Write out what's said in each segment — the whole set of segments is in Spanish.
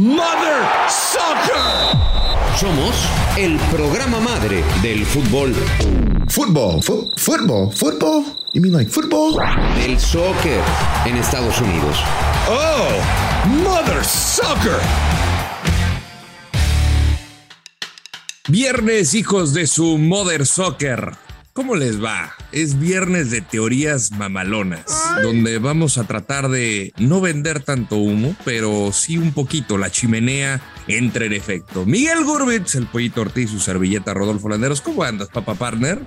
Mother Soccer. Somos el programa madre del fútbol. Football, fo- football, football? You mean like football? Del soccer en Estados Unidos. Oh, mother sucker! Viernes, hijos de su Mother Soccer. ¿Cómo les va? Es viernes de teorías mamalonas, donde vamos a tratar de no vender tanto humo, pero sí un poquito. La chimenea entra en efecto. Miguel Gurbitz, el pollito Ortiz, su servilleta Rodolfo Landeros. ¿Cómo andas, papá partner?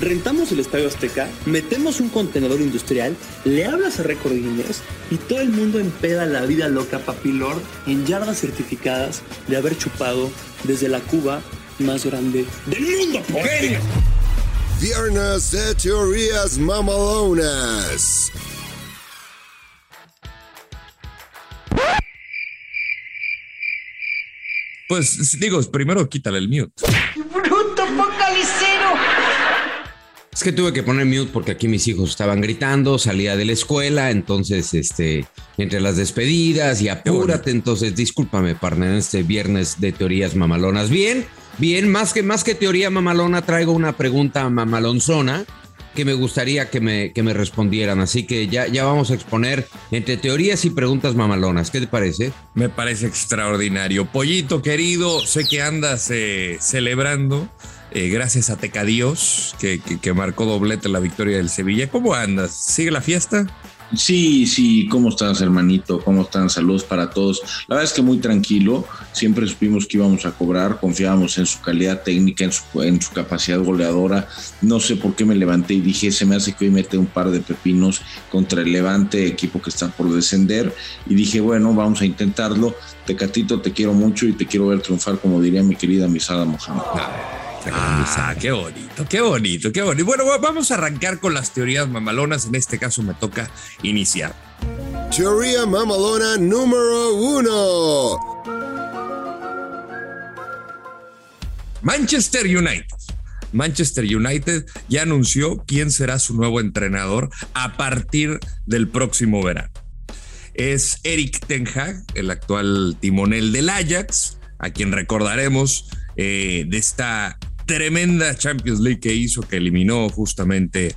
Rentamos el Estadio Azteca, metemos un contenedor industrial, le hablas a Record Guinness y todo el mundo empeda la vida loca papilor en yardas certificadas de haber chupado desde la Cuba más grande del mundo. ¡Genio! Viernes de teorías mamalonas. Pues digo, primero quítale el mute. ¡Bruto focalicero! Es que tuve que poner mute porque aquí mis hijos estaban gritando, salía de la escuela, entonces, este, entre las despedidas y apúrate, entonces, discúlpame, partner, este viernes de teorías mamalonas. Bien, bien, más que, más que teoría mamalona, traigo una pregunta mamalonzona que me gustaría que me, que me respondieran, así que ya, ya vamos a exponer entre teorías y preguntas mamalonas. ¿Qué te parece? Me parece extraordinario. Pollito querido, sé que andas eh, celebrando. eh, gracias a Tecadíos, que, que, que marcó doblete la victoria del Sevilla. ¿Cómo andas? ¿Sigue la fiesta? Sí, sí, ¿cómo estás, hermanito? ¿Cómo están? Saludos para todos. La verdad es que muy tranquilo, siempre supimos que íbamos a cobrar, confiábamos en su calidad técnica, en su, capacidad goleadora. No sé por qué me levanté y dije, se me hace que hoy mete un par de pepinos contra el Levante, equipo que está por descender. Y dije, bueno, vamos a intentarlo. Tecatito, te quiero mucho y te quiero ver triunfar, como diría mi querida Misada Mohamed. Ah, qué bonito, qué bonito, qué bonito. Bueno, vamos a arrancar con las teorías mamalonas. En este caso me toca iniciar. Teoría mamalona número uno. Manchester United. Manchester United ya anunció quién será su nuevo entrenador a partir del próximo verano. Es Eric Ten Hag, el actual timonel del Ajax, a quien recordaremos eh, de esta tremenda Champions League que hizo, que eliminó justamente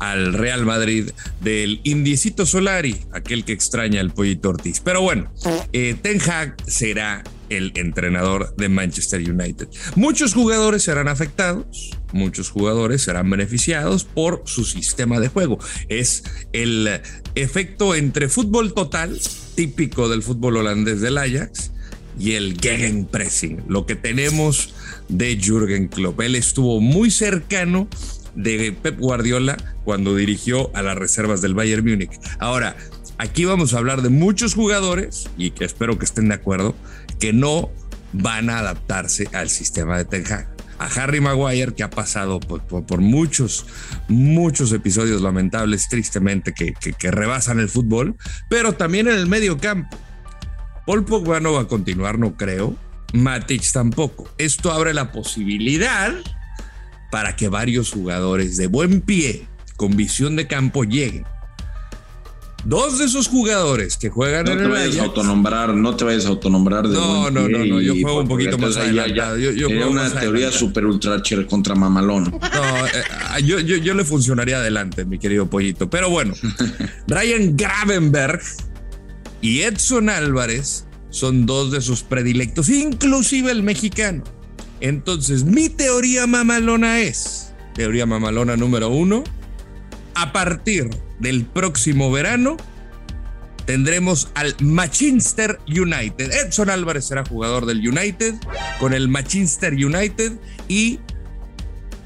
al Real Madrid del Indiecito Solari, aquel que extraña al pollito Ortiz. Pero bueno, eh, Ten Hag será el entrenador de Manchester United. Muchos jugadores serán afectados, muchos jugadores serán beneficiados por su sistema de juego. Es el efecto entre fútbol total, típico del fútbol holandés del Ajax, y el Gegenpressing, lo que tenemos de Jürgen Klopp. Él estuvo muy cercano de Pep Guardiola cuando dirigió a las reservas del Bayern Múnich. Ahora, aquí vamos a hablar de muchos jugadores y que espero que estén de acuerdo que no van a adaptarse al sistema de Ten Hag. A Harry Maguire, que ha pasado por, muchos, muchos episodios lamentables, tristemente, que, que, que rebasan el fútbol, pero también en el medio campo. Paul Pogba no va a continuar, no creo. Matic tampoco. Esto abre la posibilidad para que varios jugadores de buen pie, con visión de campo, lleguen. Dos de esos jugadores que juegan no en te el vayas a autonombrar, no te vayas a autonombrar de No, buen no, pie no, no, yo juego un poquito más ya yo- yo juego una más teoría adelantado. super ultra cher contra mamalón. No, eh, yo, yo, yo le funcionaría adelante, mi querido pollito. Pero bueno, Ryan Gravenberg y Edson Álvarez son dos de sus predilectos, inclusive el mexicano. Entonces, mi teoría mamalona es, teoría mamalona número uno, a partir del próximo verano tendremos al Manchester United. Edson Álvarez será jugador del United con el Manchester United y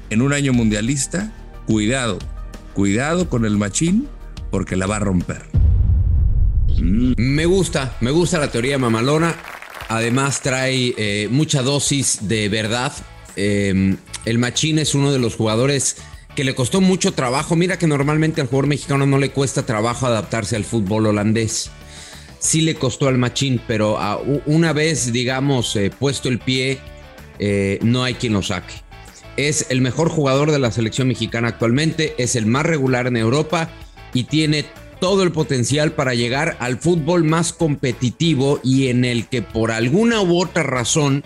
en un año mundialista, cuidado, cuidado con el Machín porque la va a romper. Me gusta, me gusta la teoría mamalona. Además trae eh, mucha dosis de verdad. Eh, el Machín es uno de los jugadores que le costó mucho trabajo. Mira que normalmente al jugador mexicano no le cuesta trabajo adaptarse al fútbol holandés. Sí le costó al Machín, pero una vez, digamos, eh, puesto el pie, no hay quien lo saque. Es el mejor jugador de la selección mexicana actualmente, es el más regular en Europa y tiene todo el potencial para llegar al fútbol más competitivo y en el que por alguna u otra razón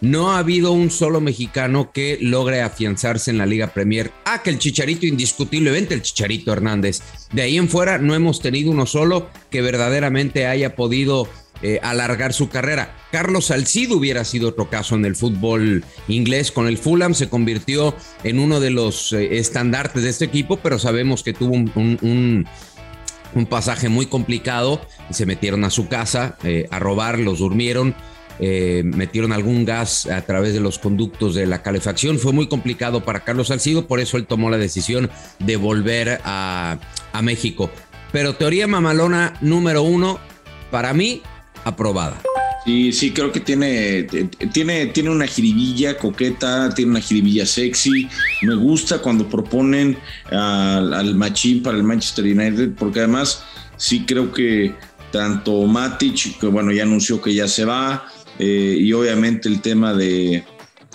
no ha habido un solo mexicano que logre afianzarse en la Liga Premier. Ah, que el Chicharito indiscutiblemente, el Chicharito Hernández. De ahí en fuera no hemos tenido uno solo que verdaderamente haya podido eh, alargar su carrera. Carlos Salcido hubiera sido otro caso en el fútbol inglés. Con el Fulham se convirtió en uno de los eh, estandartes de este equipo, pero sabemos que tuvo un un pasaje muy complicado. Se metieron a su casa eh, a robar, los durmieron, eh, metieron algún gas a través de los conductos de la calefacción. Fue muy complicado para Carlos Salcido, por eso él tomó la decisión de volver a México. Pero teoría mamalona número uno, para mí, aprobada. Sí, sí, creo que tiene, tiene, tiene una jiribilla coqueta, tiene una jiribilla sexy. Me gusta cuando proponen al, al machín para el Manchester United, porque además sí creo que tanto Matic, que bueno, ya anunció que ya se va, eh, y obviamente el tema de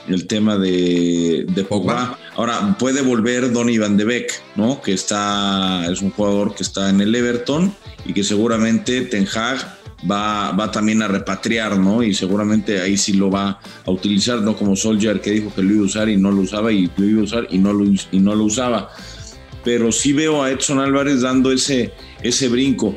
el tema de, de Pogba. Ahora puede volver Donny Van de Beek, ¿no? Que está, es un jugador que está en el Everton y que seguramente Ten Hag va, va también a repatriar, ¿no? Y seguramente ahí sí lo va a utilizar, no como Soldier que dijo que lo iba a usar y no lo usaba y lo iba a usar y no lo, y no lo usaba. Pero sí veo a Edson Álvarez dando ese, ese brinco.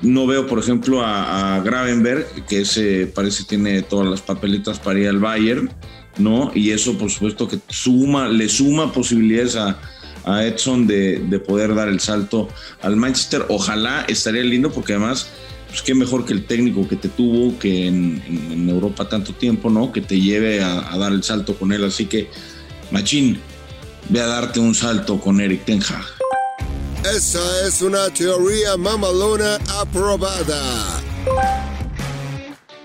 No veo, por ejemplo, a, Gravenberg, que ese parece tiene todas las papeletas para ir al Bayern, ¿no? Y eso, por supuesto, que suma, le suma posibilidades a, a Edson de, de, poder dar el salto al Manchester. Ojalá estaría lindo, porque además pues qué mejor que el técnico que te tuvo, que en, Europa tanto tiempo, ¿no? Que te lleve a, dar el salto con él. Así que, Machín, ve a darte un salto con Eric Tenja. Esa es una teoría mamalona aprobada.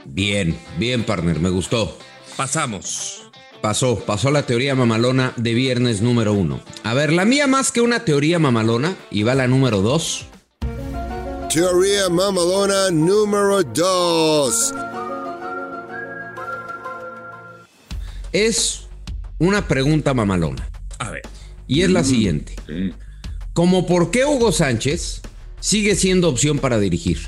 Bien, bien, partner, me gustó. Pasamos. Pasó, pasó la teoría mamalona de viernes número uno. A ver, la mía más que una teoría mamalona, y va la número dos, Teoría mamalona número 2. Es una pregunta mamalona. A ver. Y es la siguiente. ¿Cómo por qué Hugo Sánchez sigue siendo opción para dirigir?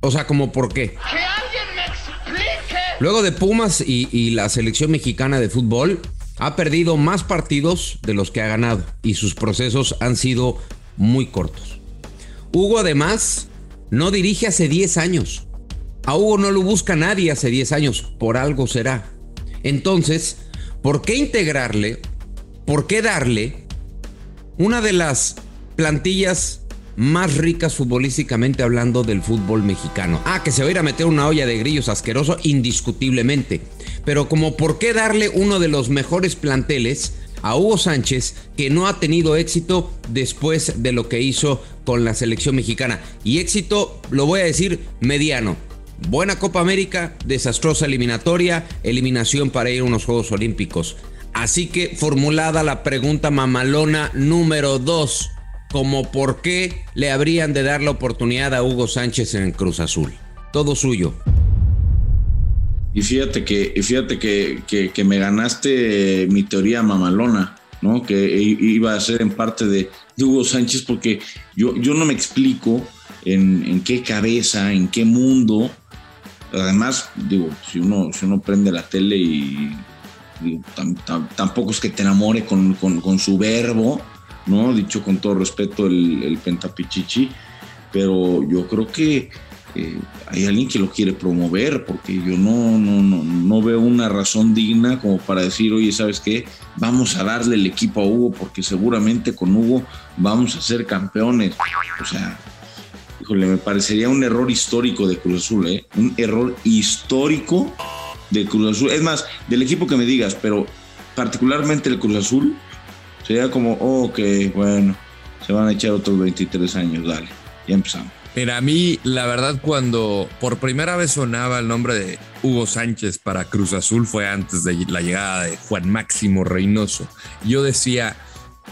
O sea, ¿como por qué? ¡Que alguien me explique! Luego de Pumas y, y la selección mexicana de fútbol, ha perdido más partidos de los que ha ganado y sus procesos han sido muy cortos. Hugo además no dirige hace 10 años. A Hugo no lo busca nadie hace 10 años, por algo será. Entonces, ¿por qué integrarle? ¿Por qué darle una de las plantillas más ricas futbolísticamente hablando del fútbol mexicano? Ah, que se va a ir a meter una olla de grillos asqueroso, indiscutiblemente. Pero como por qué darle uno de los mejores planteles a Hugo Sánchez, que no ha tenido éxito después de lo que hizo con la selección mexicana. Y éxito, lo voy a decir, mediano. Buena Copa América, desastrosa eliminatoria, eliminación para ir a unos Juegos Olímpicos. Así que formulada la pregunta mamalona número 2, como por qué le habrían de dar la oportunidad a Hugo Sánchez en Cruz Azul. Todo suyo. Y fíjate que, fíjate que, que, me ganaste mi teoría mamalona, ¿no? Que iba a ser en parte de, Hugo Sánchez, porque yo, yo no me explico en, qué cabeza, en qué mundo. Además, digo, si uno, si uno prende la tele y tampoco es que te enamore con, con, su verbo, ¿no? Dicho con todo respeto el, el pentapichichi, pero yo creo que eh, hay alguien que lo quiere promover, porque yo no, no, no, no veo una razón digna como para decir, oye, ¿sabes qué? Vamos a darle el equipo a Hugo, porque seguramente con Hugo vamos a ser campeones. O sea, híjole, me parecería un error histórico de Cruz Azul, ¿eh? Un error histórico de Cruz Azul. Es más, del equipo que me digas, pero particularmente el Cruz Azul, sería como, oh, ok, bueno, se van a echar otros 23 años, dale, ya empezamos. Mira, a mí, la verdad, cuando por primera vez sonaba el nombre de Hugo Sánchez para Cruz Azul fue antes de la llegada de Juan Máximo Reynoso. Yo decía,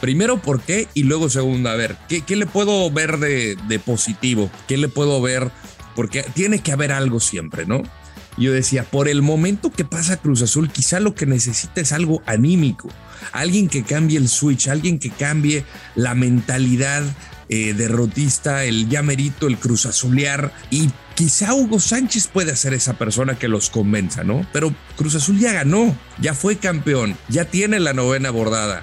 primero, ¿por qué? Y luego, segundo, a ver, ¿qué, qué le puedo ver de, de, positivo? ¿Qué le puedo ver? Porque tiene que haber algo siempre, ¿no? Yo decía, por el momento que pasa Cruz Azul, quizá lo que necesita es algo anímico, alguien que cambie el switch, alguien que cambie la mentalidad eh, derrotista, el llamerito, el cruz azulear y quizá Hugo Sánchez puede ser esa persona que los convenza, ¿no? Pero Cruz Azul ya ganó, ya fue campeón, ya tiene la novena bordada.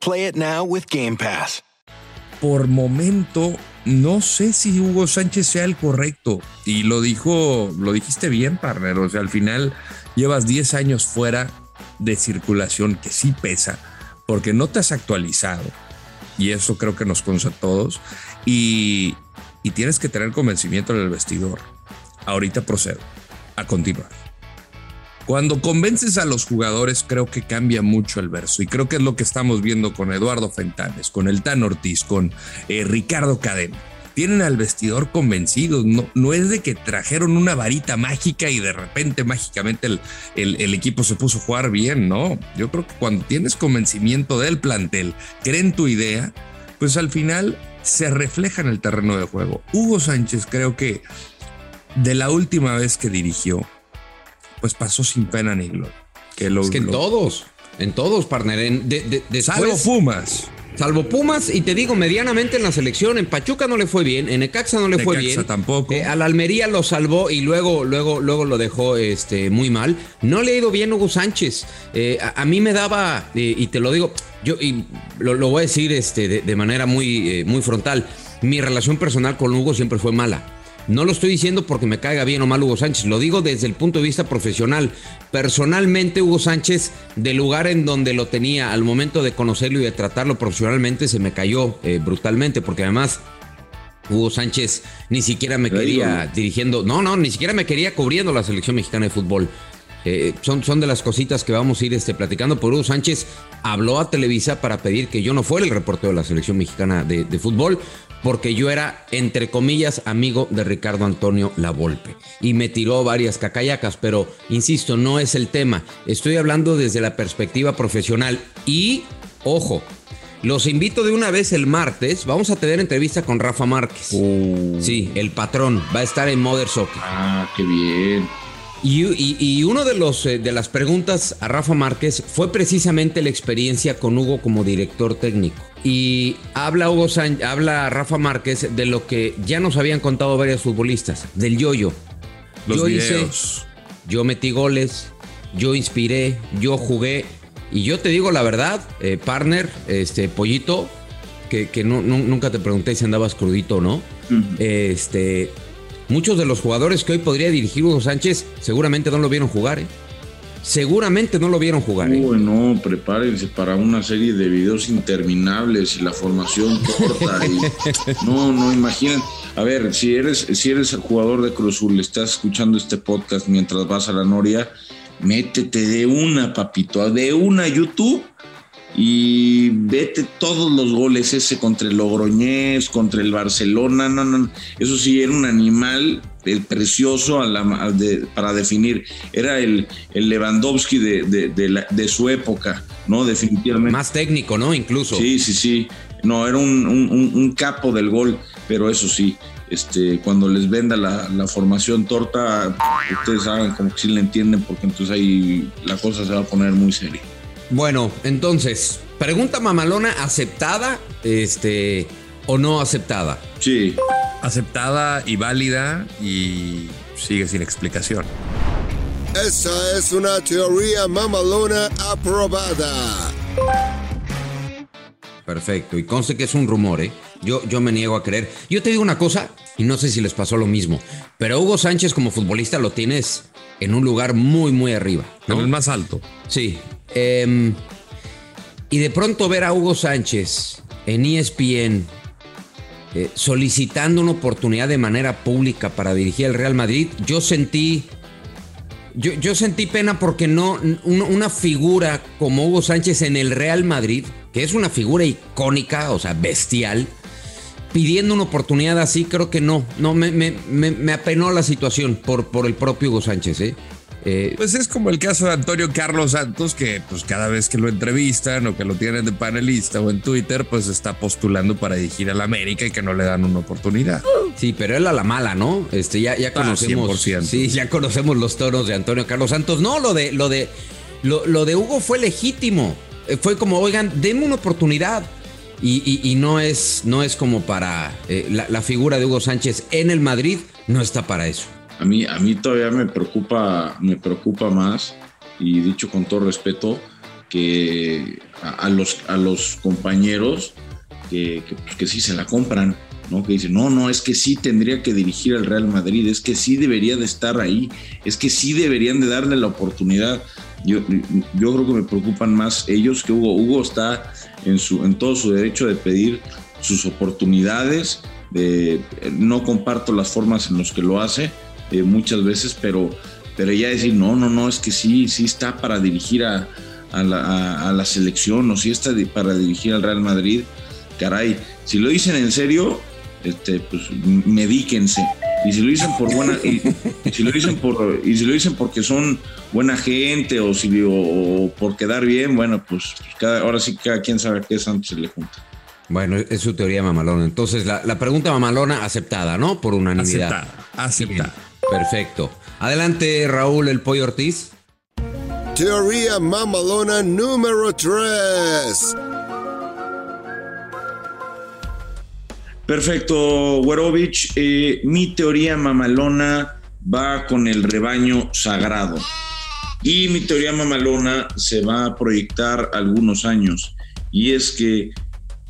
Play it now with Game Pass. Por momento, no sé si Hugo Sánchez sea el correcto. Y lo dijo, lo dijiste bien, partner. O sea, al final llevas 10 años fuera de circulación, que sí pesa, porque no te has actualizado y eso creo que nos consta a todos. Y, y tienes que tener convencimiento en el vestidor. Ahorita procedo a continuar. Cuando convences a los jugadores, creo que cambia mucho el verso. Y creo que es lo que estamos viendo con Eduardo Fentanes, con el Tan Ortiz, con eh, Ricardo Cadena. Tienen al vestidor convencidos. No, no es de que trajeron una varita mágica y de repente mágicamente el, el, el equipo se puso a jugar bien. No, yo creo que cuando tienes convencimiento del plantel, creen tu idea, pues al final se refleja en el terreno de juego. Hugo Sánchez creo que de la última vez que dirigió, pues pasó sin pena ni gloria. Que lo, es que en lo, todos, en todos, partner. En, de, de, salvo Pumas. Salvo Pumas, y te digo, medianamente en la selección, en Pachuca no le fue bien, en Necaxa no le Necaxa fue bien. tampoco. Eh, a la Almería lo salvó y luego, luego, luego lo dejó este, muy mal. No le ha ido bien Hugo Sánchez. Eh, a, a, mí me daba, eh, y te lo digo, yo y lo, lo, voy a decir este, de, de manera muy, eh, muy frontal. Mi relación personal con Hugo siempre fue mala. No lo estoy diciendo porque me caiga bien o mal Hugo Sánchez, lo digo desde el punto de vista profesional. Personalmente, Hugo Sánchez, del lugar en donde lo tenía al momento de conocerlo y de tratarlo profesionalmente, se me cayó eh, brutalmente, porque además Hugo Sánchez ni siquiera me quería dirigiendo, no, no, ni siquiera me quería cubriendo la selección mexicana de fútbol. Eh, son, son de las cositas que vamos a ir este, platicando. Por Hugo Sánchez habló a Televisa para pedir que yo no fuera el reportero de la selección mexicana de, de fútbol porque yo era, entre comillas, amigo de Ricardo Antonio Lavolpe. Y me tiró varias cacayacas, pero insisto, no es el tema. Estoy hablando desde la perspectiva profesional. Y, ojo, los invito de una vez el martes. Vamos a tener entrevista con Rafa Márquez. Uh. Sí, el patrón. Va a estar en Mother Soccer. Ah, qué bien. Y, y, y uno de, los, eh, de las preguntas a Rafa Márquez fue precisamente la experiencia con Hugo como director técnico. Y habla Hugo San, habla Rafa Márquez de lo que ya nos habían contado varios futbolistas, del yo-yo. Yo videos. hice, yo metí goles, yo inspiré, yo jugué. Y yo te digo la verdad, eh, partner, este pollito, que, que no, no, nunca te pregunté si andabas crudito o no. Uh -huh. Este, muchos de los jugadores que hoy podría dirigir Hugo Sánchez seguramente no lo vieron jugar, ¿eh? Seguramente no lo vieron jugar. ¿eh? Uy, no, prepárense para una serie de videos interminables y la formación corta. y, no, no, imaginen. A ver, si eres, si eres jugador de Cruz Azul, estás escuchando este podcast mientras vas a la Noria, métete de una, papito, de una YouTube y vete todos los goles ese contra el Logroñés, contra el Barcelona, no, no, eso sí era un animal el precioso a la, a de, para definir, era el, el Lewandowski de, de, la, de, su época, ¿no? Definitivamente. Más técnico, ¿no? Incluso. Sí, sí, sí, no, era un, un, un capo del gol, pero eso sí, este, cuando les venda la, la, formación torta, ustedes saben como que sí le entienden, porque entonces ahí la cosa se va a poner muy seria. Bueno, entonces, pregunta mamalona aceptada, este, o no aceptada. Sí. Aceptada y válida y sigue sin explicación. Esa es una teoría mamalona aprobada. Perfecto, y conste que es un rumor, ¿eh? Yo, yo me niego a creer. Yo te digo una cosa, y no sé si les pasó lo mismo, pero Hugo Sánchez como futbolista lo tienes en un lugar muy, muy arriba. ¿no? En el más alto. Sí. Eh, y de pronto ver a Hugo Sánchez en ESPN eh, solicitando una oportunidad de manera pública para dirigir el Real Madrid, yo sentí yo, sentí pena porque no, una figura como Hugo Sánchez en el Real Madrid, que es una figura icónica, o sea, bestial, pidiendo una oportunidad así, creo que no, no, me, me, me apenó la situación por, por el propio Hugo Sánchez, ¿eh? Eh, pues es como el caso de Antonio Carlos Santos, que pues cada vez que lo entrevistan o que lo tienen de panelista o en Twitter, pues está postulando para dirigir a la América y que no le dan una oportunidad. Sí, pero él a la mala, ¿no? Este, ya, ya conocemos. sí, ya conocemos los toros de Antonio Carlos Santos. No, lo de, lo de, lo, de Hugo fue legítimo. Eh, fue como, oigan, denme una oportunidad. Y, no, es, no es como para eh, la figura de Hugo Sánchez en el Madrid, no está para eso. A mí, a mí todavía me preocupa, me preocupa más, y dicho con todo respeto, que a, los, a los compañeros que, pues, que, sí se la compran, ¿no? Que dicen, no, no, es que sí tendría que dirigir al Real Madrid, es que sí debería de estar ahí, es que sí deberían de darle la oportunidad. Yo, yo creo que me preocupan más ellos que Hugo. Hugo está en, su, en todo su derecho de pedir sus oportunidades, de, no comparto las formas en las que lo hace, eh, muchas veces, pero, pero ya decir, no, no, no, es que sí, sí está para dirigir a, a, la, a, la, selección o sí está para dirigir al Real Madrid, caray, si lo dicen en serio, este, pues medíquense. Y si lo dicen por buena, y, si lo dicen por, y si lo dicen porque son buena gente o, si, o, por quedar bien, bueno, pues, pues, cada, ahora sí cada quien sabe qué santo se le junta. Bueno, es su teoría mamalona. Entonces, la, la pregunta mamalona aceptada, ¿no? Por unanimidad. Aceptada. aceptada. Perfecto. Adelante, Raúl El Pollo Ortiz. Teoría mamalona número 3. Perfecto, Werovich. Eh, mi teoría mamalona va con el rebaño sagrado. Y mi teoría mamalona se va a proyectar algunos años. Y es que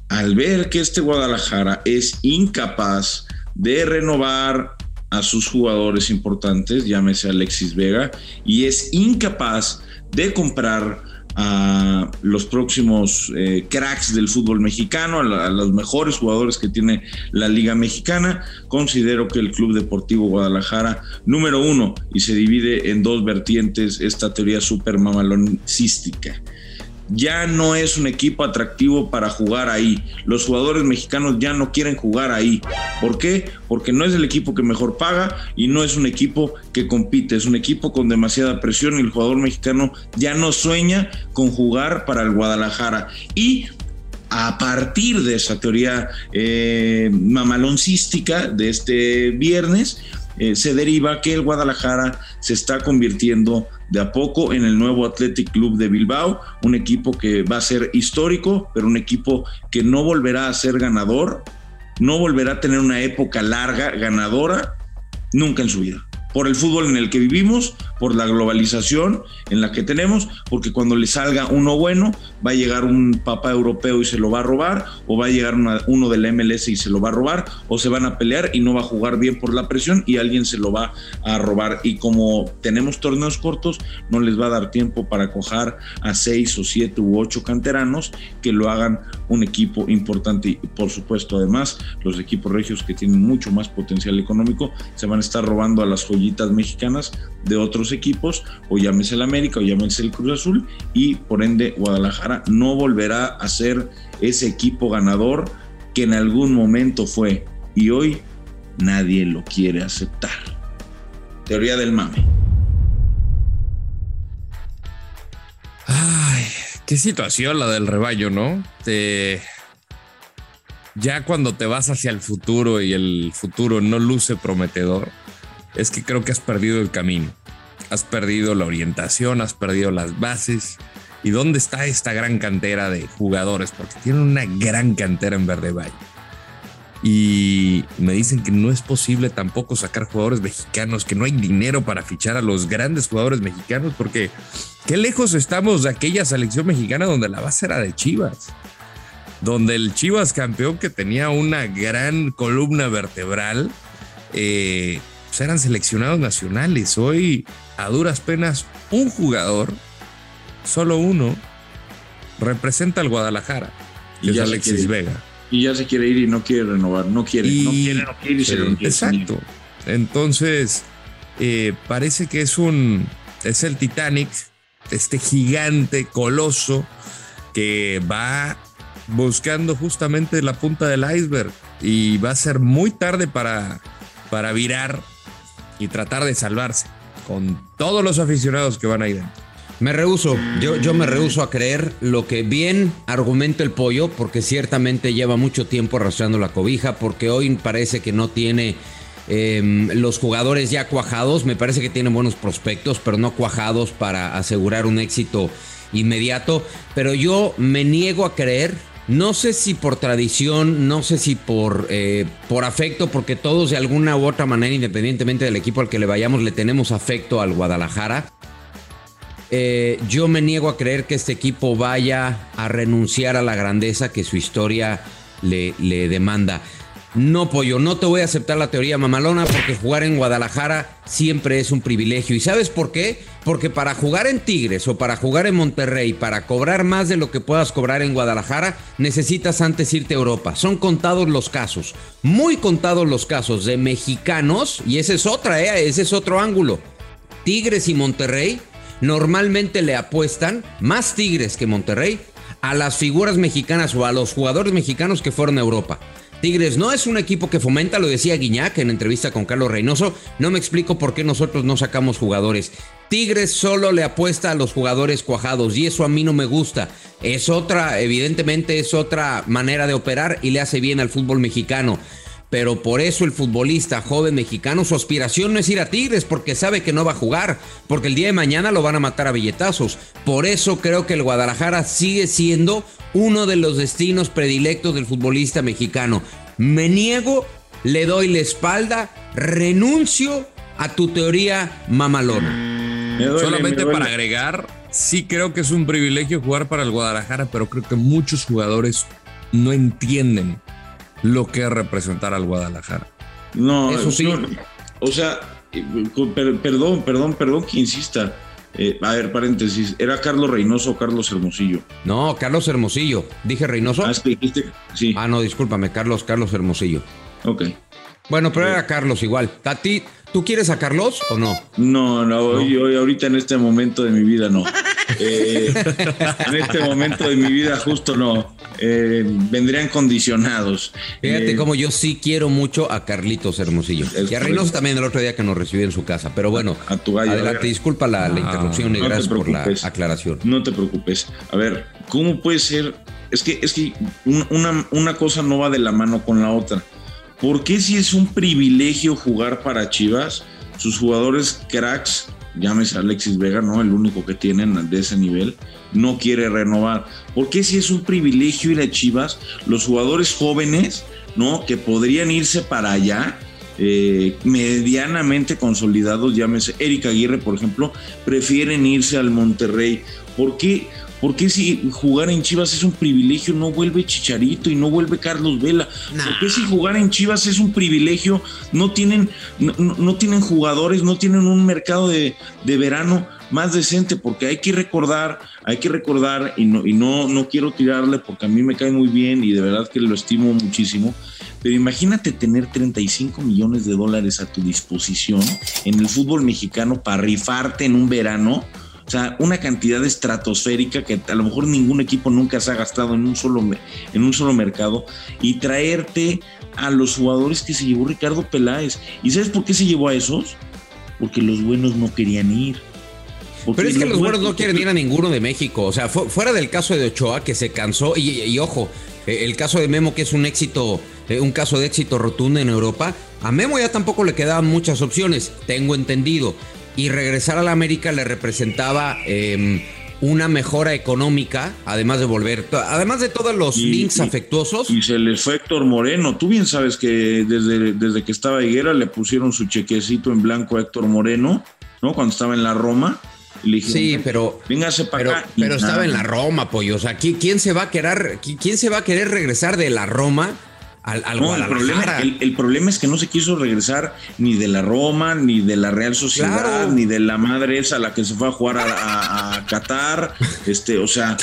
al ver que este Guadalajara es incapaz de renovar a sus jugadores importantes, llámese Alexis Vega, y es incapaz de comprar a los próximos eh, cracks del fútbol mexicano, a, los mejores jugadores que tiene la Liga Mexicana. Considero que el Club Deportivo Guadalajara, número uno, y se divide en dos vertientes esta teoría super mamaloncística ya no es un equipo atractivo para jugar ahí. Los jugadores mexicanos ya no quieren jugar ahí. ¿Por qué? Porque no es el equipo que mejor paga y no es un equipo que compite. Es un equipo con demasiada presión y el jugador mexicano ya no sueña con jugar para el Guadalajara. Y a partir de esa teoría eh, mamaloncística de este viernes, eh, se deriva que el Guadalajara se está convirtiendo de a poco en el nuevo Athletic Club de Bilbao, un equipo que va a ser histórico, pero un equipo que no volverá a ser ganador, no volverá a tener una época larga ganadora nunca en su vida por el fútbol en el que vivimos, por la globalización en la que tenemos, porque cuando le salga uno bueno, va a llegar un papá europeo y se lo va a robar, o va a llegar uno de la MLS y se lo va a robar, o se van a pelear y no va a jugar bien por la presión y alguien se lo va a robar. Y como tenemos torneos cortos, no les va a dar tiempo para cojar a seis o siete u ocho canteranos que lo hagan un equipo importante. Y por supuesto, además, los equipos regios que tienen mucho más potencial económico se van a estar robando a las mexicanas de otros equipos, o llámese el América o llámese el Cruz Azul, y por ende Guadalajara no volverá a ser ese equipo ganador que en algún momento fue y hoy nadie lo quiere aceptar. Teoría del mame. Ay, qué situación la del rebaño, ¿no? ya cuando te vas hacia el futuro y el futuro no luce prometedor, es que creo que has perdido el camino. Has perdido la orientación, has perdido las bases. ¿Y dónde está esta gran cantera de jugadores? Porque tienen una gran cantera en Verde Valle. Y me dicen que no es posible tampoco sacar jugadores mexicanos, que no hay dinero para fichar a los grandes jugadores mexicanos, porque qué lejos estamos de aquella selección mexicana donde la base era de Chivas donde el Chivas campeón que tenía una gran columna vertebral, eh, pues eran seleccionados nacionales. Hoy, a duras penas, un jugador, solo uno, representa al Guadalajara, y es Alexis Vega. Y ya se quiere ir y no quiere renovar, no quiere, no quiere, no quiere y se lo Exacto. Entonces, eh, parece que es un, es el Titanic, este gigante, coloso, que va buscando justamente la punta del iceberg y va a ser muy tarde para, para virar y tratar de salvarse con todos los aficionados que van ahí dentro. Me rehuso, yo, yo me rehuso a creer lo que bien argumenta el pollo, porque ciertamente lleva mucho tiempo arrastrando la cobija, porque hoy parece que no tiene em, los jugadores ya cuajados, me parece que tiene buenos prospectos, pero no cuajados para asegurar un éxito inmediato, pero yo me niego a creer no sé si por tradición, no sé si por, eh, por afecto, porque todos de alguna u otra manera, independientemente del equipo al que le vayamos, le tenemos afecto al Guadalajara. Eh, yo me niego a creer que este equipo vaya a renunciar a la grandeza que su historia le, le demanda. No, pollo, no te voy a aceptar la teoría mamalona porque jugar en Guadalajara siempre es un privilegio. ¿Y sabes por qué? Porque para jugar en Tigres o para jugar en Monterrey, para cobrar más de lo que puedas cobrar en Guadalajara, necesitas antes irte a Europa. Son contados los casos, muy contados los casos de mexicanos, y ese es otra, ¿eh? ese es otro ángulo. Tigres y Monterrey normalmente le apuestan más Tigres que Monterrey a las figuras mexicanas o a los jugadores mexicanos que fueron a Europa. Tigres no es un equipo que fomenta, lo decía Guiñac en entrevista con Carlos Reynoso. No me explico por qué nosotros no sacamos jugadores. Tigres solo le apuesta a los jugadores cuajados y eso a mí no me gusta. Es otra, evidentemente es otra manera de operar y le hace bien al fútbol mexicano. Pero por eso el futbolista joven mexicano, su aspiración no es ir a Tigres porque sabe que no va a jugar, porque el día de mañana lo van a matar a billetazos. Por eso creo que el Guadalajara sigue siendo uno de los destinos predilectos del futbolista mexicano. Me niego, le doy la espalda, renuncio a tu teoría mamalona. Solamente para agregar, sí creo que es un privilegio jugar para el Guadalajara, pero creo que muchos jugadores no entienden lo que es representar al Guadalajara. No, eso sí. o sea, perdón, perdón, perdón que insista. Eh, a ver, paréntesis, ¿era Carlos Reynoso o Carlos Hermosillo? No, Carlos Hermosillo. ¿Dije Reynoso? Ah, dijiste, sí. Ah, no, discúlpame, Carlos, Carlos Hermosillo. Ok. Bueno, pero era Carlos igual. Tati, ¿tú quieres a Carlos o no? No, no, Hoy, hoy, ahorita en este momento de mi vida no. Eh, en este momento de mi vida justo no. Eh, vendrían condicionados. Fíjate como yo sí quiero mucho a Carlitos Hermosillo. y a Reynoso también el otro día que nos recibió en su casa. Pero bueno, a, tu gallo, adelante, disculpa la, interrupción y gracias por la aclaración. No te preocupes. A ver, ¿cómo puede ser? Es que, es que una, una cosa no va de la mano con la otra. ¿Por qué si es un privilegio jugar para Chivas? Sus jugadores cracks, llámese Alexis Vega, ¿no? El único que tienen de ese nivel, no quiere renovar. ¿Por qué si es un privilegio ir a Chivas? Los jugadores jóvenes, ¿no? Que podrían irse para allá, eh, medianamente consolidados, llámese Erika Aguirre, por ejemplo, prefieren irse al Monterrey. ¿Por qué? ¿Por qué si jugar en Chivas es un privilegio no vuelve Chicharito y no vuelve Carlos Vela? ¿Por qué si jugar en Chivas es un privilegio no tienen, no, tienen jugadores, no tienen un mercado de, verano más decente? Porque hay que recordar, hay que recordar, y, no, y no, no quiero tirarle porque a mí me cae muy bien y de verdad que lo estimo muchísimo, pero imagínate tener 35 millones de dólares a tu disposición en el fútbol mexicano para rifarte en un verano o sea, una cantidad estratosférica que a lo mejor ningún equipo nunca se ha gastado en un solo, en un solo mercado y traerte a los jugadores que se llevó Ricardo Peláez. ¿Y sabes por qué se llevó a esos? Porque los buenos no querían ir. Pero es que los buenos no quieren ir a ninguno de México. O sea, fuera del caso de Ochoa, que se cansó, y, ojo, eh, el caso de Memo, que es un éxito, eh, un caso de éxito rotundo en Europa, a Memo ya tampoco le quedaban muchas opciones, tengo entendido. Y regresar a la América le representaba em, una mejora económica, además de volver, además de todos los links afectuosos. Y se les fue Héctor Moreno. Tú bien sabes que desde, desde que estaba Higuera le pusieron su chequecito en blanco a Héctor Moreno, ¿no? Cuando estaba en la Roma. sí, pero, véngase para pero, acá. pero estaba en la Roma, pollo. O sea, ¿quién se va a querer, quién se va a querer regresar de la Roma al, no, el problema, el, problema, es que no se quiso regresar ni de la Roma, ni de la Real Sociedad, ni de la madre esa a la que se fue a jugar a, Qatar. Este, o sea,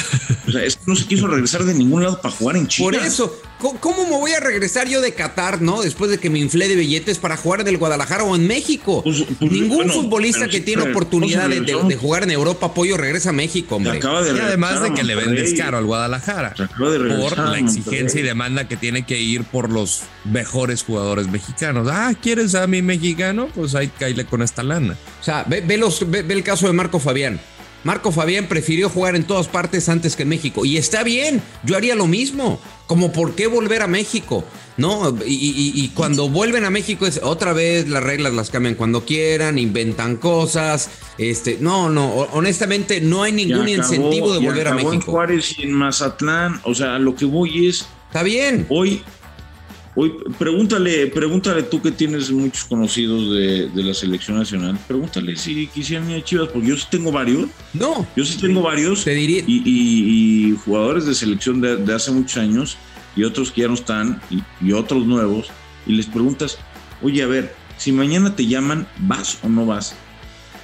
o sea, es que no se quiso regresar de ningún lado para jugar en Chile. Por eso, ¿cómo me voy a regresar yo de Qatar, no? Después de que me inflé de billetes para jugar en el Guadalajara o en México. Pues, pues, Ningún futbolista que tiene oportunidad de, jugar en Europa, apoyo, regresa a México, hombre. y además de que le vendes caro al Guadalajara. por la exigencia y demanda que tiene que ir por los mejores jugadores mexicanos. Ah, ¿quieres a mi mexicano? Pues ahí caile con esta lana. O sea, ve, los, ve el caso de Marco Fabián. Marco Fabián prefirió jugar en todas partes antes que en México. Y está bien, yo haría lo mismo. Como por qué volver a México, ¿no? Y, cuando vuelven a México es otra vez las reglas las cambian cuando quieran, inventan cosas. Este, no, no, honestamente no hay ningún incentivo de volver a México. En Juárez y en Mazatlán, o sea, lo que voy es. Está bien. Hoy Hoy, pregúntale, pregúntale tú que tienes muchos conocidos de, la selección nacional, pregúntale si quisieran ir a Chivas, porque yo sí tengo varios. No. Yo sí tengo varios. Te diría. Y, jugadores de selección de, hace muchos años y otros que ya no están y, otros nuevos. Y les preguntas, oye, a ver, si mañana te llaman, ¿vas o no vas?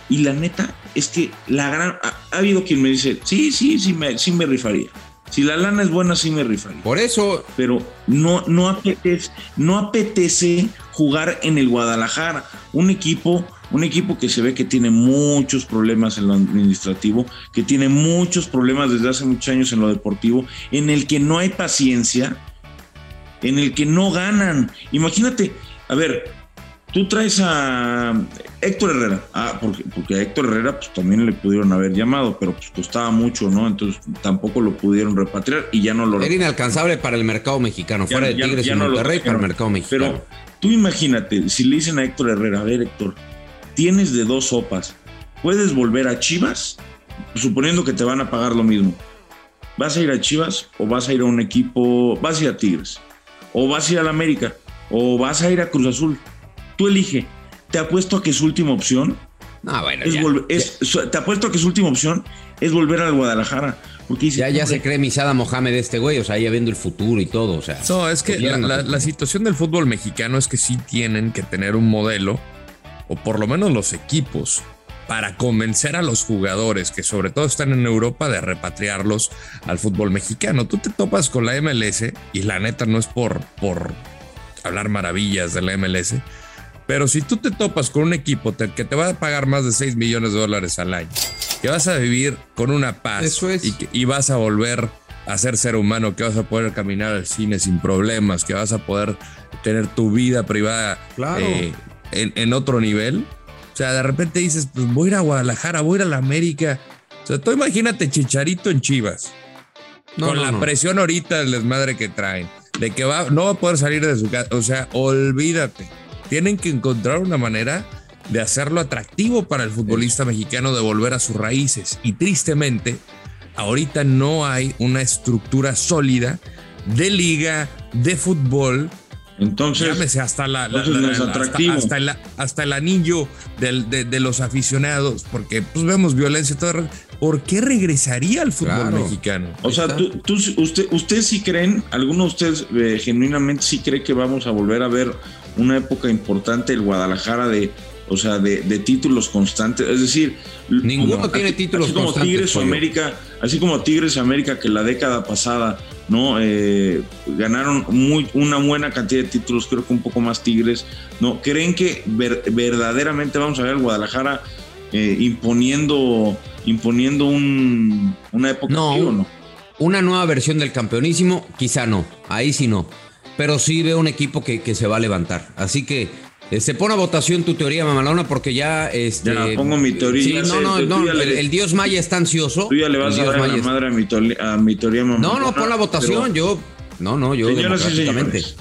Y la neta es que la gran. Ha, habido quien me dice, sí, sí, sí me, sí me rifaría. Si la lana es buena, sí me rifaría. Por eso. Pero no, no, apetece, no apetece jugar en el Guadalajara. Un equipo, un equipo que se ve que tiene muchos problemas en lo administrativo, que tiene muchos problemas desde hace muchos años en lo deportivo, en el que no hay paciencia, en el que no ganan. Imagínate, a ver, Tú traes a Héctor Herrera, ah, porque, porque, a Héctor Herrera pues también le pudieron haber llamado, pero pues costaba mucho, ¿no? Entonces tampoco lo pudieron repatriar y ya no lo... Era inalcanzable para el mercado mexicano, fuera de Tigres y Monterrey para el mercado mexicano. Pero tú imagínate, si le dicen a Héctor Herrera, a ver Héctor, tienes de dos sopas, puedes volver a Chivas, suponiendo que te van a pagar lo mismo. ¿Vas a ir a Chivas o vas a ir a un equipo, vas a ir a Tigres? ¿O vas a ir a la América? ¿O vas a ir a Cruz Azul? Tú elige. Te apuesto a que su última opción. No, bueno, es te apuesto a que su última opción es volver al Guadalajara. Porque ya, ya se cree misada Mohamed este güey, o sea, ya viendo el futuro y todo, o sea. No, es que la, situación del fútbol mexicano es que sí tienen que tener un modelo, o por lo menos los equipos, para convencer a los jugadores que sobre todo están en Europa de repatriarlos al fútbol mexicano. Tú te topas con la MLS y la neta no es por, por hablar maravillas de la MLS, pero si tú te topas con un equipo que te va a pagar más de 6 millones de dólares al año, que vas a vivir con una paz y, vas a volver a ser ser humano, que vas a poder caminar al cine sin problemas, que vas a poder tener tu vida privada eh, en, otro nivel. O sea, de repente dices, pues voy a ir a Guadalajara, voy a ir a la América. O sea, tú imagínate Chicharito en Chivas. con la presión ahorita del desmadre que traen. De que va, no va a poder salir de su casa. O sea, olvídate. Tienen que encontrar una manera de hacerlo atractivo para el futbolista mexicano de volver a sus raíces. Y tristemente, ahorita no hay una estructura sólida de liga, de fútbol. Entonces, llámese hasta la, hasta, el, hasta, el, anillo de, los aficionados, porque pues vemos violencia todo. ¿Por qué regresaría al fútbol mexicano? O sea, tú, usted, ustedes sí creen, alguno de ustedes eh, genuinamente sí cree que vamos a volver a ver una época importante el Guadalajara de, o sea, de, títulos constantes. Es decir, ninguno tiene títulos así como Tigres o América, así como Tigres América que la década pasada, ¿no? Eh, ganaron muy, una buena cantidad de títulos, creo que un poco más Tigres, ¿no? ¿Creen que verdaderamente vamos a ver el Guadalajara eh, imponiendo, imponiendo un, una época no, o no? Una nueva versión del campeonísimo, quizá no, ahí sí no pero sí veo un equipo que, que se va a levantar. Así que se este, pone a votación tu teoría, mamalona, porque ya. Este, ya pongo mi teoría. Sí, no, no, no. El, dios Maya está ansioso. Tú ya le vas a dar la madre a mi, teoría, a mi teoría, mamalona. No, no, pon la votación. yo. No, no, yo Señoras y democráticamente. señores,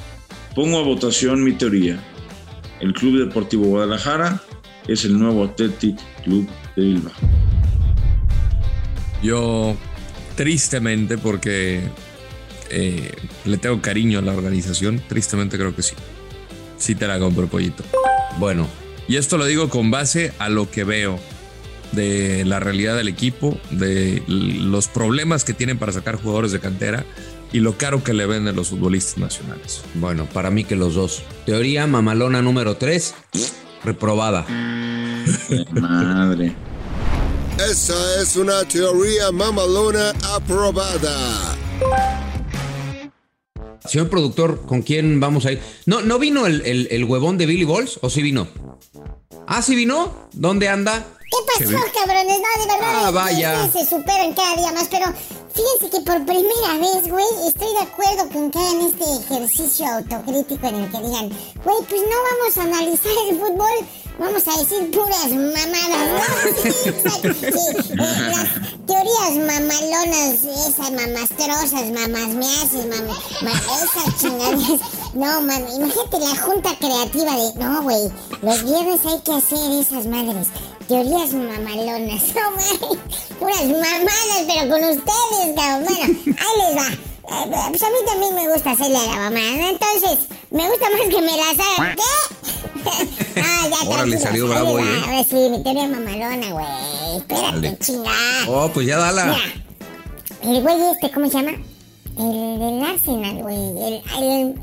pongo a votación mi teoría. El Club Deportivo Guadalajara es el nuevo Athletic Club de Bilbao. Yo, tristemente, porque eh, le tengo cariño a la organización, tristemente creo que sí. Sí te la compro, pollito. Bueno, Y esto lo digo con base a lo que veo de la realidad del equipo, de los problemas que tienen para sacar jugadores de cantera y lo caro que le venden los futbolistas nacionales. bueno, para mí que los dos. Teoría mamalona número 3, reprobada. Madre. Esa es una teoría mamalona aprobada. Señor productor, ¿con quién vamos a ir? ¿No, no vino el, el- el huevón de Billy Balls o sí vino? Ah, sí vino. ¿Dónde anda? ¿Qué pasó, cabrones? No, de verdad, Ah, vaya. se superan cada día más, pero fíjense que por primera vez, güey, estoy de acuerdo con que hagan este ejercicio autocrítico en el que digan, güey, pues no vamos a analizar el fútbol, vamos a decir puras mamadas, ¿no? Sí, eh, las teorías mamalonas, esas mamastrosas, mamas me haces, esas chingadas. No, mano, imagínate la junta creativa de, no, güey, los viernes hay que hacer esas madres. Teorías mamalonas, no mames, puras mamadas, pero con ustedes, cabrón. Bueno, ahí les va. Eh, pues a mí también me gusta hacerle a la mamá, ¿no? Entonces, me gusta más que me las hagan. ¿Qué? ah, ya Órale, tranquilos, salió bravo. ¿eh? Ahora sí, mi teoría mamalona, güey. Espérate, chingada. Oh, pues ya dala. Mira, el güey este, ¿cómo se llama? El del Arsenal, güey. El, el,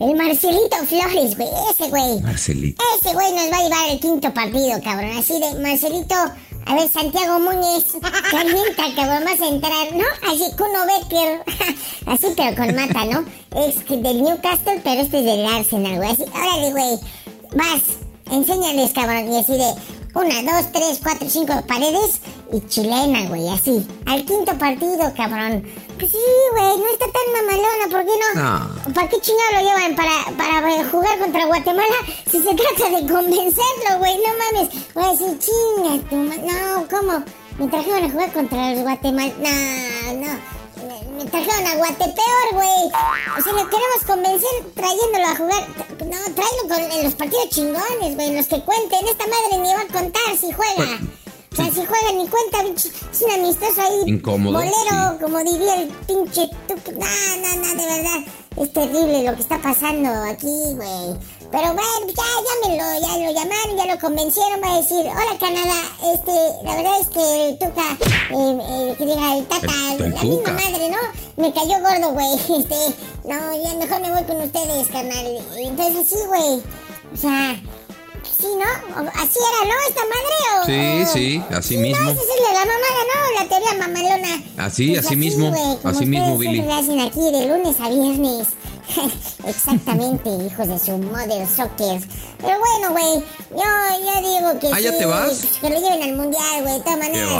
el Marcelito Flores, güey. Ese güey. Marcelito. Ese güey nos va a llevar el quinto partido, cabrón. Así de, Marcelito, a ver, Santiago Muñez, calienta, cabrón, vas a entrar, ¿no? Así, Kuno Becker, así, pero con mata, ¿no? Es del Newcastle, pero este es del Arsenal, güey. Así, órale, güey, vas, enséñales, cabrón, y así de, una, dos, tres, cuatro, cinco paredes y chilena, güey, así. Al quinto partido, cabrón. Pues sí, güey, no está tan mamalona, ¿por qué no? No. ¿Para qué chingado lo llevan? ¿Para, para eh, jugar contra Guatemala? Si se trata de convencerlo, güey, no mames. Voy a decir, chinga tu No, ¿cómo? Me trajeron a jugar contra los Guatemala. No, no. Me, me trajeron a Guatepeor, güey. O sea, lo queremos convencer trayéndolo a jugar. No, tráelo con, en los partidos chingones, güey, en los que cuenten. Esta madre ni va a contar si juega. O sea, si juega ni cuenta, pinche. Es un amistoso ahí. Incómodo, Bolero, como diría el pinche. No, no, no, de verdad. Es terrible lo que está pasando aquí, güey. Pero bueno, ya llámenlo, ya lo llamaron, ya lo convencieron, va a decir, hola Canadá, este, la verdad es que el Tuca, eh, eh, que diga el Tata, El- el la misma madre, ¿no? Me cayó gordo, güey, este, no, ya mejor me voy con ustedes, carnal. Entonces así, güey, o sea, sí, ¿no? ¿Así era, no, esta madre? O, Sí, sí, así Sí, mismo. No, esa es la mamada, ¿no? La teoría mamalona. Así, Pues así mismo, güey, como así mismo, Billy. hacen aquí de lunes a viernes. Exactamente, hijos de su mother soccer. Pero bueno, güey, yo, yo digo que Ah, ¿ya sí, te vas? que lo lleven al mundial, güey, de todas maneras.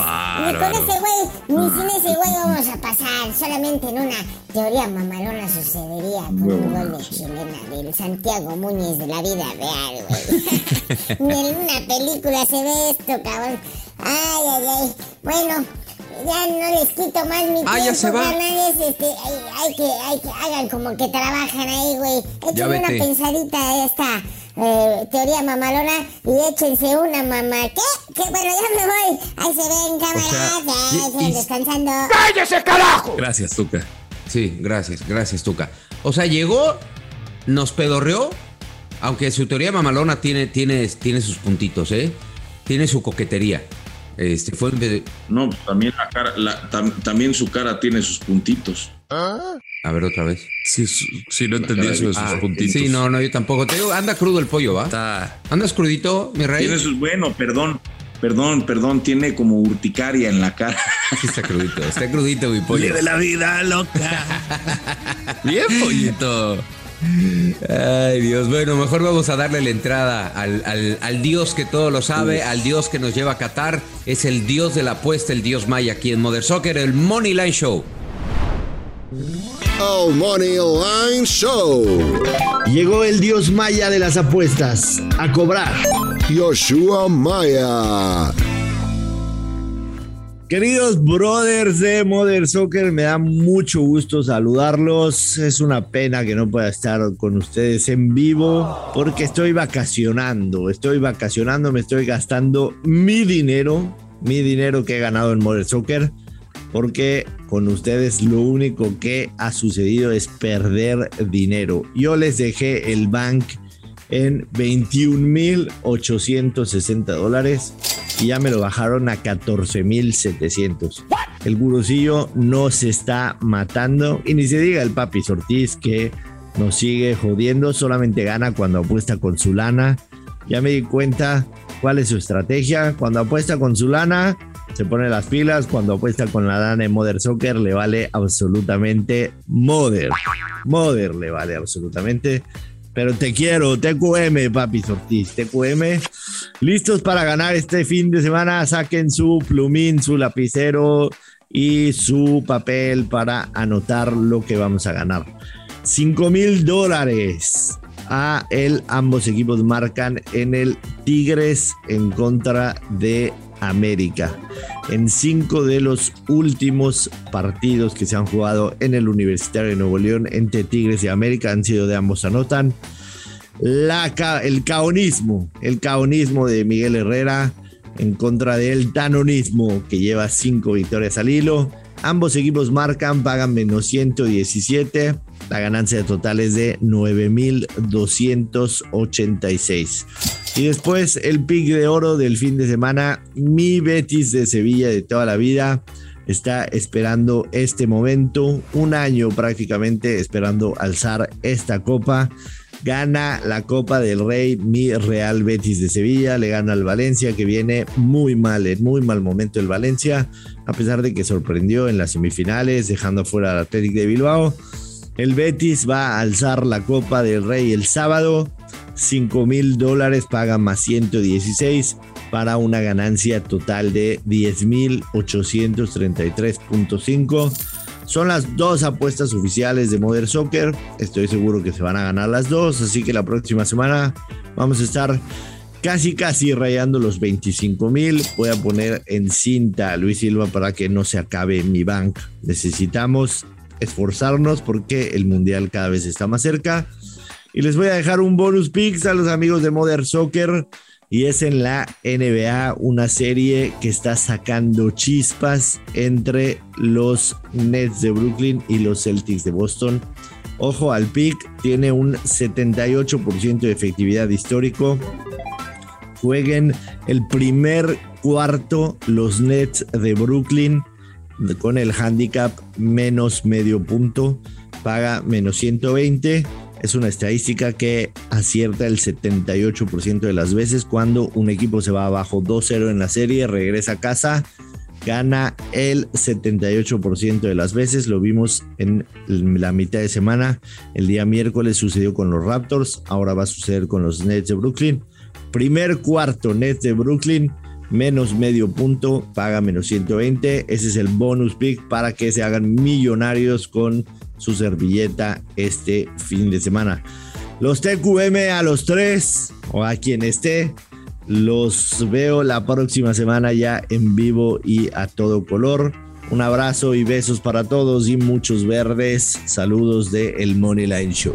Ni con ese güey, ni sin ese güey vamos a pasar. Solamente en una teoría mamalona sucedería con un gol de chilena del Santiago Muñez de la vida real, güey. Ni en una película se ve esto, cabrón. Ay, ay, ay. Bueno, ya no les quito más mi tiempo, Ah, ya se va. carnales, Este, hay, hay que, hay que, hagan como que trabajan ahí, güey. Échenle una pensadita a esta eh, teoría mamalona y échense una mamá. ¿Qué? ¿Qué? Bueno, ya me voy. Ahí se ven, camaradas. sigan y- descansando. ¡Cállese, carajo! Gracias, Tuca. Sí, gracias, gracias, Tuca. O sea, llegó, nos pedorreó, aunque su teoría mamalona tiene, tiene, tiene sus puntitos, ¿eh? Tiene su coquetería. Este, fue de- No, pues también la cara, la- tam- también su cara tiene sus puntitos. A ver otra vez. Sí, su- sí, no entendí eso de sus Ah, puntitos. Sí, no, no, yo tampoco. Te digo, anda crudo el pollo, ¿va? Está. ¿Andas crudito, mi rey? Tiene sus, bueno, perdón, perdón, perdón, tiene como urticaria en la cara. Sí, está crudito, está crudito, mi pollo. de la vida loca. Bien, pollito. Ay, Dios. Bueno, mejor vamos a darle la entrada al, al- al Dios que todo lo sabe, al Dios que nos lleva a Qatar. Es el Dios de la apuesta, el Dios Maya aquí en Mother Soccer, el Money Line Show. El Money Line Show. Llegó el dios maya de las apuestas a cobrar. Yoshua Maya. Queridos brothers de Mother Soccer, me da mucho gusto saludarlos. Es una pena que no pueda estar con ustedes en vivo porque estoy vacacionando. Estoy vacacionando, me estoy gastando mi dinero, mi dinero que he ganado en Mother Soccer, porque con ustedes lo único que ha sucedido es perder dinero. Yo les dejé el bank en 21.860 dólares y ya me lo bajaron a 14.700. El gurusillo no se está matando y ni se diga el papi Ortiz que nos sigue jodiendo, solamente gana cuando apuesta con su lana. Ya me di cuenta cuál es su estrategia. Cuando apuesta con su lana, se pone las pilas. Cuando apuesta con la lana en Mother Soccer, le vale absolutamente Mother. Mother le vale absolutamente. Pero te quiero, TQM, papi Ortiz, TQM. Listos para ganar este fin de semana. Saquen su plumín, su lapicero y su papel para anotar lo que vamos a ganar. 5 mil dólares a él. Ambos equipos marcan en el Tigres en contra de América. En cinco de los últimos partidos que se han jugado en el Universitario de Nuevo León entre Tigres y América han sido de ambos anotan. El caonismo, el caonismo de Miguel Herrera en contra del tanonismo que lleva cinco victorias al hilo. Ambos equipos marcan, pagan menos 117. La ganancia total es de 9.286. Y después el pick de oro del fin de semana. Mi Betis de Sevilla de toda la vida está esperando este momento. Un año prácticamente esperando alzar esta copa. Gana la Copa del Rey mi Real Betis de Sevilla, le gana al Valencia que viene muy mal, en muy mal momento el Valencia, a pesar de que sorprendió en las semifinales dejando fuera al Athletic de Bilbao. El Betis va a alzar la Copa del Rey el sábado. 5 mil dólares paga más 116 para una ganancia total de 10.833.5. Son las dos apuestas oficiales de Modern Soccer. Estoy seguro que se van a ganar las dos. Así que la próxima semana vamos a estar casi casi rayando los 25 mil. Voy a poner en cinta a Luis Silva para que no se acabe mi bank. Necesitamos esforzarnos porque el mundial cada vez está más cerca. Y les voy a dejar un bonus picks a los amigos de Modern Soccer y es en la NBA, una serie que está sacando chispas entre los Nets de Brooklyn y los Celtics de Boston. Ojo al pick, tiene un 78% de efectividad histórico. Jueguen el primer cuarto los Nets de Brooklyn con el handicap menos medio punto, paga menos 120 es una estadística que acierta el 78% de las veces cuando un equipo se va abajo 2-0 en la serie, regresa a casa, gana el 78% de las veces. Lo vimos en la mitad de semana. El día miércoles sucedió con los Raptors, ahora va a suceder con los Nets de Brooklyn. Primer cuarto, Nets de Brooklyn, menos medio punto, paga menos 120. Ese es el bonus pick para que se hagan millonarios con su servilleta este fin de semana. Los TQM a los tres o a quien esté, los veo la próxima semana ya en vivo y a todo color. Un abrazo y besos para todos y muchos verdes. Saludos de El Moneyline Show.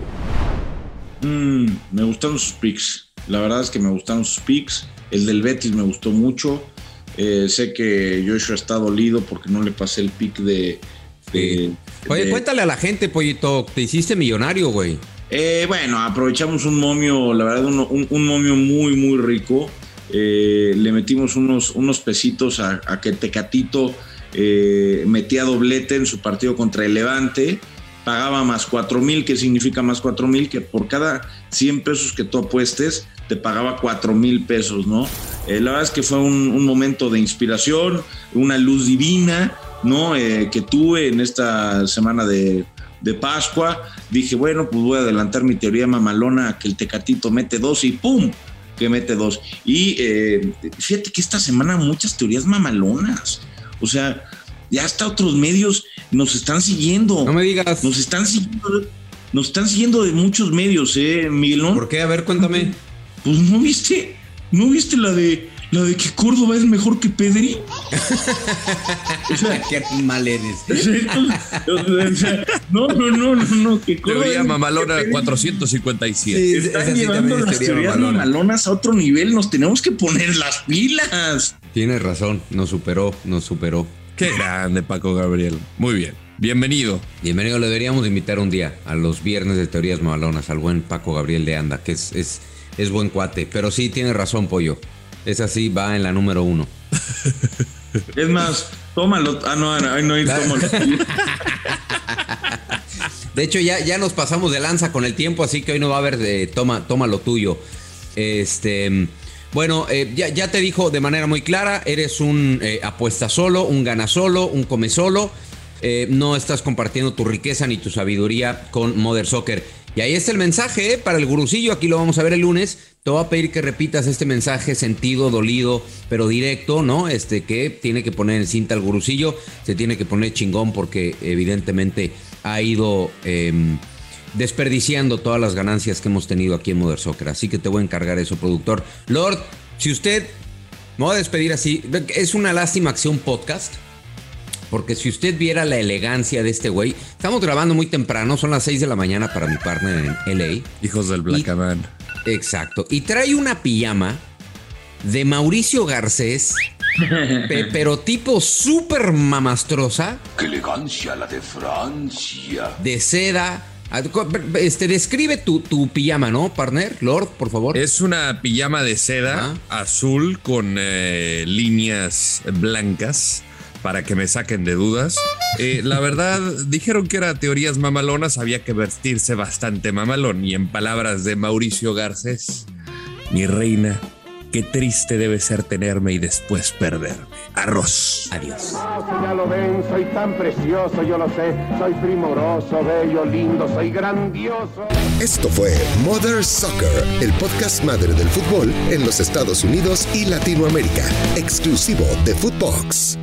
Mm, me gustaron sus picks. La verdad es que me gustaron sus picks. El del Betis me gustó mucho. Eh, sé que Joshua está dolido porque no le pasé el pick de, Oye, cuéntale a la gente, pollito, te hiciste millonario, güey. Eh, bueno, aprovechamos un momio, la verdad, un, momio muy, muy rico. Eh, le metimos unos, unos pesitos a, que Tecatito eh, metía doblete en su partido contra el Levante. Pagaba más 4 mil, que significa más 4 mil, que por cada 100 pesos que tú apuestes, te pagaba 4 mil pesos, ¿no? la verdad es que fue un, momento de inspiración, una luz divina ¿no? Eh, que tuve en esta semana de, Pascua. Dije, bueno, pues voy a adelantar mi teoría mamalona, que el Tecatito mete dos y ¡pum! que mete dos. Y eh, fíjate que esta semana muchas teorías mamalonas. O sea, ya hasta otros medios nos están siguiendo. No me digas. Nos están siguiendo. Nos están siguiendo de muchos medios, ¿eh, Miguel? ¿Por qué? A ver, cuéntame. Pues no viste, no viste la de la de que Córdoba es mejor que Pedri. Qué mal eres. no, no, no, no, no, que Córdoba. Teoría mamalona 457. Están llevando las teorías mamalonas a otro nivel. Nos tenemos que poner las pilas. Tienes razón, nos superó, nos superó. Qué grande, Paco Gabriel. Muy bien. Bienvenido. Bienvenido. Le deberíamos invitar un día a los viernes de teorías mamalonas al buen Paco Gabriel de Anda, que es, es, es buen cuate. Pero sí, tiene razón, Pollo. Es así, va en la número uno. es más, tómalo. Ah, no, no, no, tómalo. De hecho, ya, ya nos pasamos de lanza con el tiempo, así que hoy no va a haber de toma, toma lo tuyo. Este. Bueno, eh, ya, te dijo de manera muy clara, eres un eh, apuesta solo, un gana solo, un come solo. Eh, no estás compartiendo tu riqueza ni tu sabiduría con Mother Soccer. Y ahí está el mensaje para el gurusillo. Aquí lo vamos a ver el lunes. Te voy a pedir que repitas este mensaje sentido, dolido, pero directo, ¿no? Este que tiene que poner en cinta al gurusillo. Se tiene que poner chingón porque evidentemente ha ido em, desperdiciando todas las ganancias que hemos tenido aquí en Mother Soccer. Así que te voy a encargar eso, productor. Lord, si usted... Me voy a despedir así. Es una lástima que sea un podcast porque si usted viera la elegancia de este güey, estamos grabando muy temprano, son las 6 de la mañana para mi partner en LA. Hijos del Black Man. Exacto. Y trae una pijama de Mauricio Garcés, pero tipo súper mamastrosa. ¡Qué elegancia la de Francia! De seda. Este, describe tu, tu, pijama, ¿no, partner? Lord, por favor. Es una pijama de seda azul con eh, líneas blancas para que me saquen de dudas. Eh, la verdad, dijeron que era teorías mamalonas, había que vestirse bastante mamalón. Y en palabras de Mauricio Garcés, mi reina, qué triste debe ser tenerme y después perderme. Arroz. Adiós. ya lo ven, soy tan precioso, yo lo sé. Soy primoroso, bello, lindo, soy grandioso. Esto fue Mother Soccer, el podcast madre del fútbol en los Estados Unidos y Latinoamérica, exclusivo de Footbox.